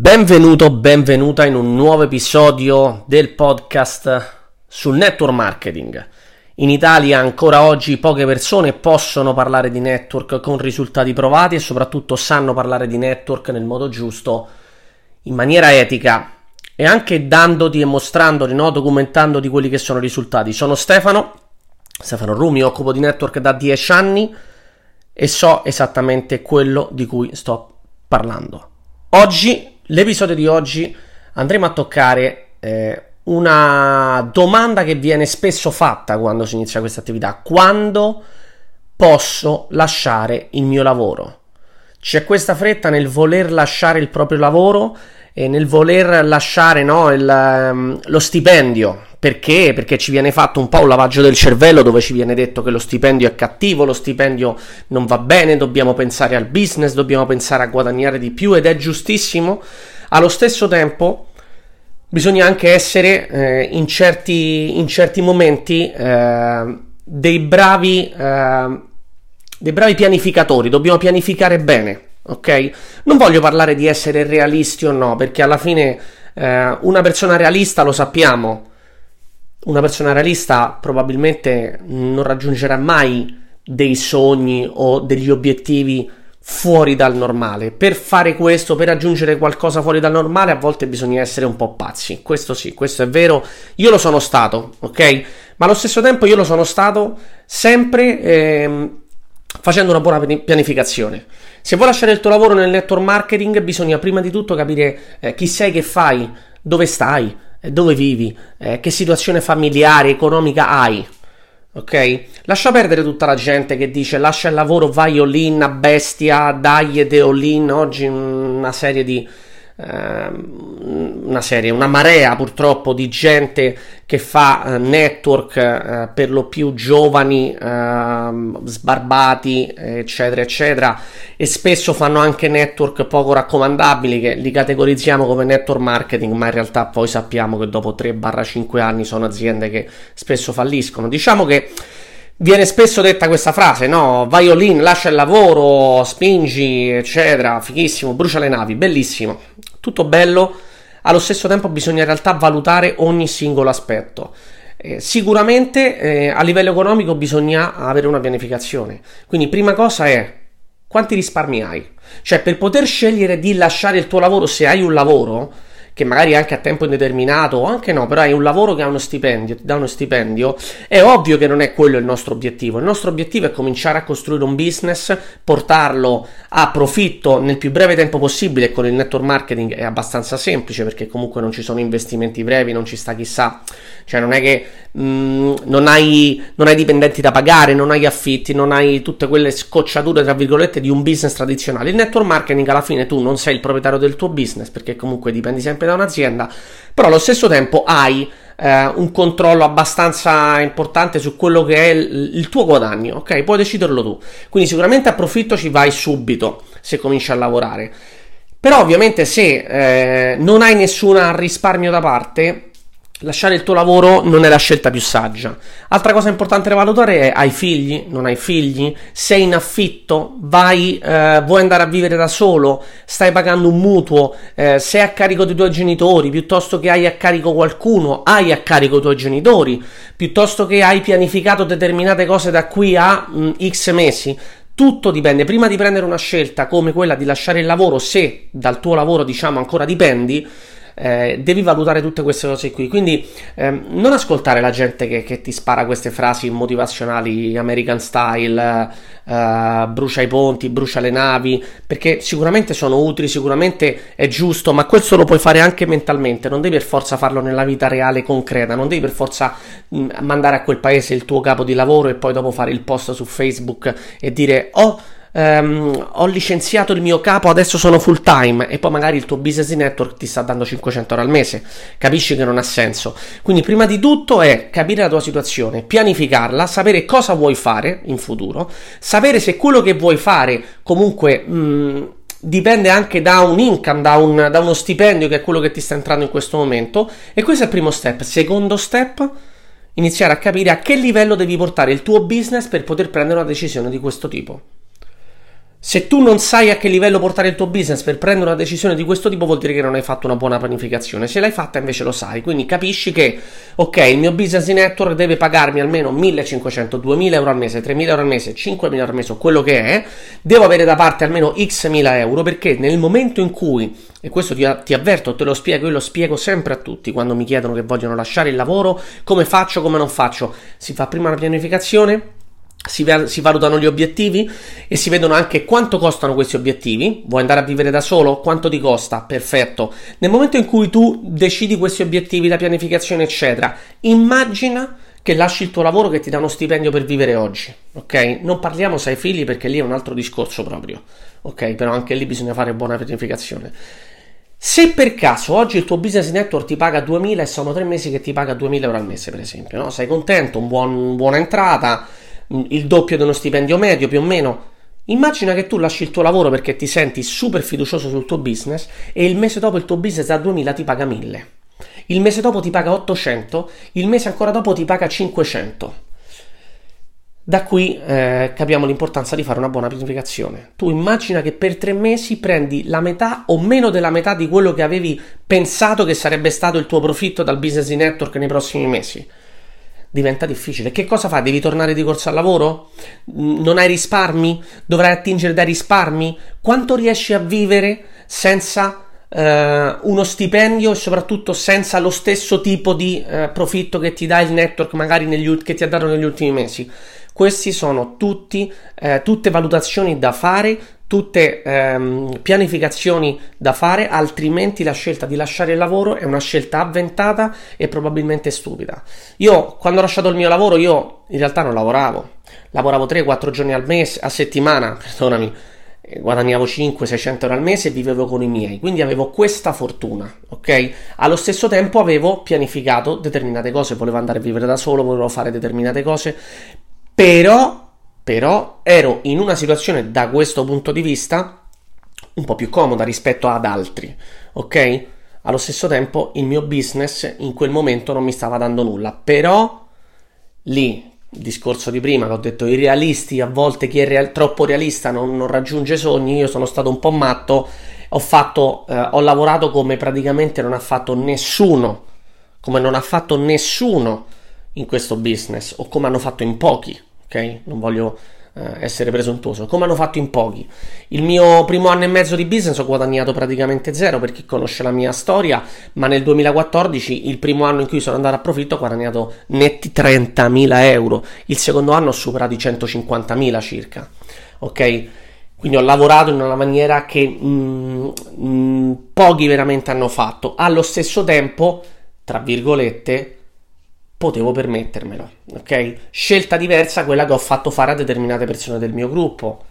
Benvenuto, benvenuta in un nuovo episodio del podcast sul network marketing. In Italia ancora oggi poche persone possono parlare di network con risultati provati e soprattutto sanno parlare di network nel modo giusto, in maniera etica e anche dandoti e mostrandoti, no, documentandoti quelli che sono i risultati. Sono Stefano, Stefano Rumi, occupo di network da 10 anni e so esattamente quello di cui sto parlando. Oggi L'episodio di oggi andremo a toccare eh, una domanda che viene spesso fatta quando si inizia questa attività. Quando posso lasciare il mio lavoro? C'è questa fretta nel voler lasciare il proprio lavoro e nel voler lasciare no, il, um, lo stipendio. Perché? Perché ci viene fatto un po' un lavaggio del cervello dove ci viene detto che lo stipendio è cattivo, lo stipendio non va bene, dobbiamo pensare al business, dobbiamo pensare a guadagnare di più ed è giustissimo. Allo stesso tempo bisogna anche essere eh, in, certi, in, certi, momenti eh, dei, bravi, eh, dei bravi pianificatori, dobbiamo pianificare bene ok? Non voglio parlare di essere realisti o no, perché alla fine eh, una persona realista lo sappiamo. Una persona realista probabilmente non raggiungerà mai dei sogni o degli obiettivi fuori dal normale. Per fare questo, per raggiungere qualcosa fuori dal normale, a volte bisogna essere un po' pazzi. Questo sì, questo è vero. Io lo sono stato, ok? Ma allo stesso tempo io lo sono stato sempre eh, facendo una buona pianificazione. Se vuoi lasciare il tuo lavoro nel network marketing, bisogna prima di tutto capire eh, chi sei, che fai, dove stai, dove vivi, eh, che situazione familiare, economica hai. Ok? Lascia perdere tutta la gente che dice lascia il lavoro, vai all in, bestia, dai ed all. Oggi una serie di una serie, una marea purtroppo di gente che fa uh, network uh, per lo più giovani, uh, sbarbati, eccetera, eccetera, e spesso fanno anche network poco raccomandabili che li categorizziamo come network marketing, ma in realtà poi sappiamo che dopo 3-5 anni sono aziende che spesso falliscono. Diciamo che Viene spesso detta questa frase, no? Vai all lascia il lavoro, spingi, eccetera, fighissimo, brucia le navi, bellissimo. Tutto bello, allo stesso tempo bisogna in realtà valutare ogni singolo aspetto. Eh, sicuramente eh, a livello economico bisogna avere una pianificazione. Quindi prima cosa è quanti risparmi hai? Cioè per poter scegliere di lasciare il tuo lavoro se hai un lavoro, che magari anche a tempo indeterminato o anche no, però hai un lavoro che ha uno stipendio, ti dà uno stipendio, è ovvio che non è quello il nostro obiettivo. Il nostro obiettivo è cominciare a costruire un business, portarlo a profitto nel più breve tempo possibile. Con il network marketing è abbastanza semplice perché comunque non ci sono investimenti brevi, non ci sta chissà, cioè non è che mh, mm, non, hai, non hai dipendenti da pagare, non hai affitti, non hai tutte quelle scocciature tra virgolette di un business tradizionale. Il network marketing alla fine tu non sei il proprietario del tuo business perché comunque dipendi sempre da un'azienda, però allo stesso tempo hai eh, un controllo abbastanza importante su quello che è il, il, tuo guadagno, ok? Puoi deciderlo tu. Quindi sicuramente a profitto ci vai subito se cominci a lavorare. Però ovviamente se eh, non hai nessun risparmio da parte, Lasciare il tuo lavoro non è la scelta più saggia. Altra cosa importante da valutare è: hai figli? Non hai figli? Sei in affitto? Vai, eh, vuoi andare a vivere da solo? Stai pagando un mutuo? Eh, sei a carico dei tuoi genitori? Piuttosto che hai a carico qualcuno? Hai a carico i tuoi genitori? Piuttosto che hai pianificato determinate cose da qui a mh, mm, X mesi? Tutto dipende. Prima di prendere una scelta come quella di lasciare il lavoro, se dal tuo lavoro diciamo ancora dipendi eh, devi valutare tutte queste cose qui. Quindi ehm, non ascoltare la gente che, che, ti spara queste frasi motivazionali American style, eh, brucia i ponti, brucia le navi, perché sicuramente sono utili, sicuramente è giusto, ma questo lo puoi fare anche mentalmente, non devi per forza farlo nella vita reale concreta, non devi per forza mh, mandare a quel paese il tuo capo di lavoro e poi dopo fare il post su Facebook e dire oh Um, ho licenziato il mio capo, adesso sono full time e poi magari il tuo business network ti sta dando 500 euro al mese, capisci che non ha senso. Quindi prima di tutto è capire la tua situazione, pianificarla, sapere cosa vuoi fare in futuro, sapere se quello che vuoi fare comunque mh, mm, dipende anche da un income, da, un, da uno stipendio che è quello che ti sta entrando in questo momento e questo è il primo step. Secondo step, iniziare a capire a che livello devi portare il tuo business per poter prendere una decisione di questo tipo. Se tu non sai a che livello portare il tuo business per prendere una decisione di questo tipo, vuol dire che non hai fatto una buona pianificazione. Se l'hai fatta, invece lo sai. Quindi capisci che, ok, il mio business in network deve pagarmi almeno 1500, 2000 euro al mese, 3000 euro al mese, 5000 euro al mese, quello che è. Devo avere da parte almeno x mila euro perché nel momento in cui, e questo ti, ti avverto, te lo spiego, io lo spiego sempre a tutti quando mi chiedono che vogliono lasciare il lavoro, come faccio, come non faccio. Si fa prima una pianificazione si, si, valutano gli obiettivi e si vedono anche quanto costano questi obiettivi. Vuoi andare a vivere da solo? Quanto ti costa? Perfetto. Nel momento in cui tu decidi questi obiettivi, la pianificazione, eccetera, immagina che lasci il tuo lavoro che ti dà uno stipendio per vivere oggi. Ok? Non parliamo se hai figli perché lì è un altro discorso proprio. Ok? Però anche lì bisogna fare buona pianificazione. Se per caso oggi il tuo business network ti paga 2000 e sono tre mesi che ti paga 2000 euro al mese, per esempio, no? sei contento, un buon, buona entrata, il doppio di uno stipendio medio più o meno. Immagina che tu lasci il tuo lavoro perché ti senti super fiducioso sul tuo business e il mese dopo il tuo business da 2000 ti paga 1000. Il mese dopo ti paga 800, il mese ancora dopo ti paga 500. Da qui eh, capiamo l'importanza di fare una buona pianificazione. Tu immagina che per tre mesi prendi la metà o meno della metà di quello che avevi pensato che sarebbe stato il tuo profitto dal business di network nei prossimi mesi diventa difficile. Che cosa fai? Devi tornare di corsa al lavoro? Non hai risparmi? Dovrai attingere dai risparmi? Quanto riesci a vivere senza eh, uno stipendio e soprattutto senza lo stesso tipo di eh, profitto che ti dà il network magari negli, che ti ha dato negli ultimi mesi? Queste sono tutti, eh, tutte valutazioni da fare tutte ehm, pianificazioni da fare, altrimenti la scelta di lasciare il lavoro è una scelta avventata e probabilmente stupida. Io quando ho lasciato il mio lavoro, io in realtà non lavoravo, lavoravo 3-4 giorni al mese, a settimana, perdonami, guadagnavo 500-600 euro al mese e vivevo con i miei, quindi avevo questa fortuna, ok? Allo stesso tempo avevo pianificato determinate cose, volevo andare a vivere da solo, volevo fare determinate cose, però però ero in una situazione da questo punto di vista un po' più comoda rispetto ad altri, ok? Allo stesso tempo il mio business in quel momento non mi stava dando nulla, però lì, discorso di prima che ho detto, i realisti a volte chi è real- troppo realista non, non, raggiunge sogni, io sono stato un po' matto, ho, fatto, eh, ho lavorato come praticamente non ha fatto nessuno, come non ha fatto nessuno in questo business o come hanno fatto in pochi ok? Non voglio eh, essere presuntuoso, come hanno fatto in pochi. Il mio primo anno e mezzo di business ho guadagnato praticamente zero per chi conosce la mia storia, ma nel 2014, il primo anno in cui sono andato a profitto, ho guadagnato netti 30.000 euro. Il secondo anno ho superato i 150.000 circa, ok? Quindi ho lavorato in una maniera che mm, mm, pochi veramente hanno fatto. Allo stesso tempo, tra virgolette, potevo permettermelo, ok? Scelta diversa quella che ho fatto fare a determinate persone del mio gruppo.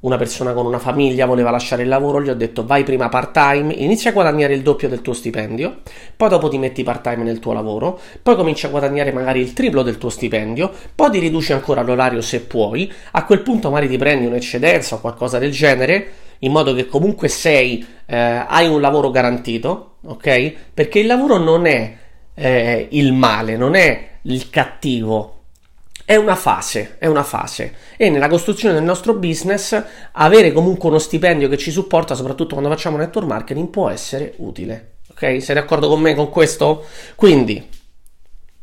Una persona con una famiglia voleva lasciare il lavoro, gli ho detto vai prima part time, inizia a guadagnare il doppio del tuo stipendio, poi dopo ti metti part time nel tuo lavoro, poi cominci a guadagnare magari il triplo del tuo stipendio, poi ti riduci ancora l'orario se puoi, a quel punto magari ti prendi un'eccedenza o qualcosa del genere, in modo che comunque sei, eh, hai un lavoro garantito, ok? Perché il lavoro non è eh, il male, non è il cattivo. È una fase, è una fase. E nella costruzione del nostro business avere comunque uno stipendio che ci supporta, soprattutto quando facciamo network marketing, può essere utile. Ok? Sei d'accordo con me con questo? Quindi,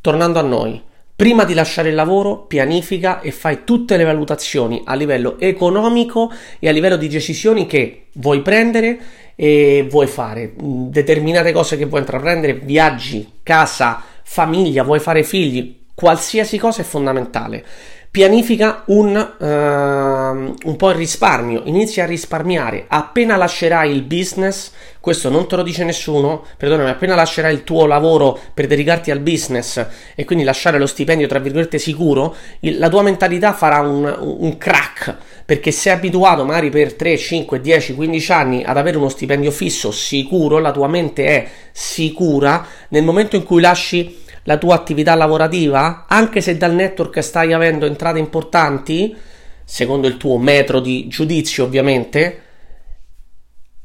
tornando a noi, prima di lasciare il lavoro, pianifica e fai tutte le valutazioni a livello economico e a livello di decisioni che vuoi prendere e vuoi fare mm, determinate cose che vuoi intraprendere, viaggi, casa, famiglia, vuoi fare figli, qualsiasi cosa è fondamentale. Pianifica un, uh, un po' il risparmio, inizia a risparmiare. Appena lascerai il business, questo non te lo dice nessuno, perdonami, appena lascerai il tuo lavoro per dedicarti al business e quindi lasciare lo stipendio, tra virgolette, sicuro, il, la tua mentalità farà un, un crack perché sei abituato magari per 3, 5, 10, 15 anni ad avere uno stipendio fisso sicuro, la tua mente è sicura, nel momento in cui lasci la tua attività lavorativa, anche se dal network stai avendo entrate importanti, secondo il tuo metro di giudizio ovviamente,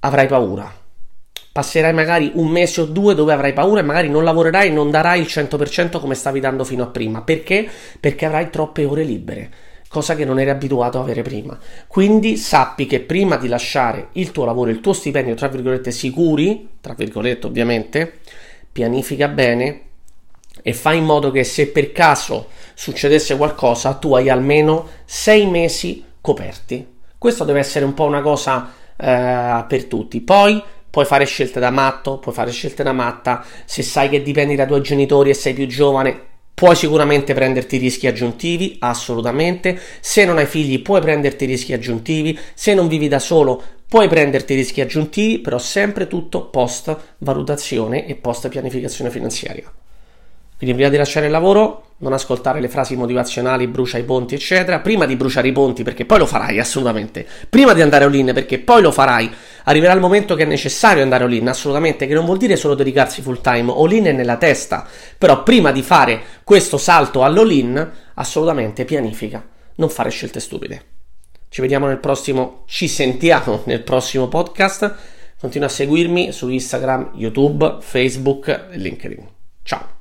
avrai paura. Passerai magari un mese o due dove avrai paura e magari non lavorerai e non darai il 100% come stavi dando fino a prima. Perché? Perché avrai troppe ore libere. Cosa che non eri abituato a avere prima. Quindi sappi che prima di lasciare il tuo lavoro, il tuo stipendio, tra virgolette, sicuri, tra virgolette ovviamente, pianifica bene e fai in modo che se per caso succedesse qualcosa, tu hai almeno sei mesi coperti. Questo deve essere un po' una cosa eh, per tutti. Poi puoi fare scelte da matto, puoi fare scelte da matta, se sai che dipendi dai tuoi genitori e sei più giovane, Puoi sicuramente prenderti rischi aggiuntivi, assolutamente. Se non hai figli, puoi prenderti rischi aggiuntivi. Se non vivi da solo, puoi prenderti rischi aggiuntivi, però sempre tutto post valutazione e post pianificazione finanziaria. Quindi prima di lasciare il lavoro, non ascoltare le frasi motivazionali, brucia i ponti, eccetera. Prima di bruciare i ponti, perché poi lo farai, assolutamente. Prima di andare all-in, perché poi lo farai. Arriverà il momento che è necessario andare all-in, assolutamente, che non vuol dire solo dedicarsi full time. All-in è nella testa. Però prima di fare questo salto all'all-in, assolutamente pianifica. Non fare scelte stupide. Ci vediamo nel prossimo, ci sentiamo nel prossimo podcast. Continua a seguirmi su Instagram, YouTube, Facebook e LinkedIn. Ciao!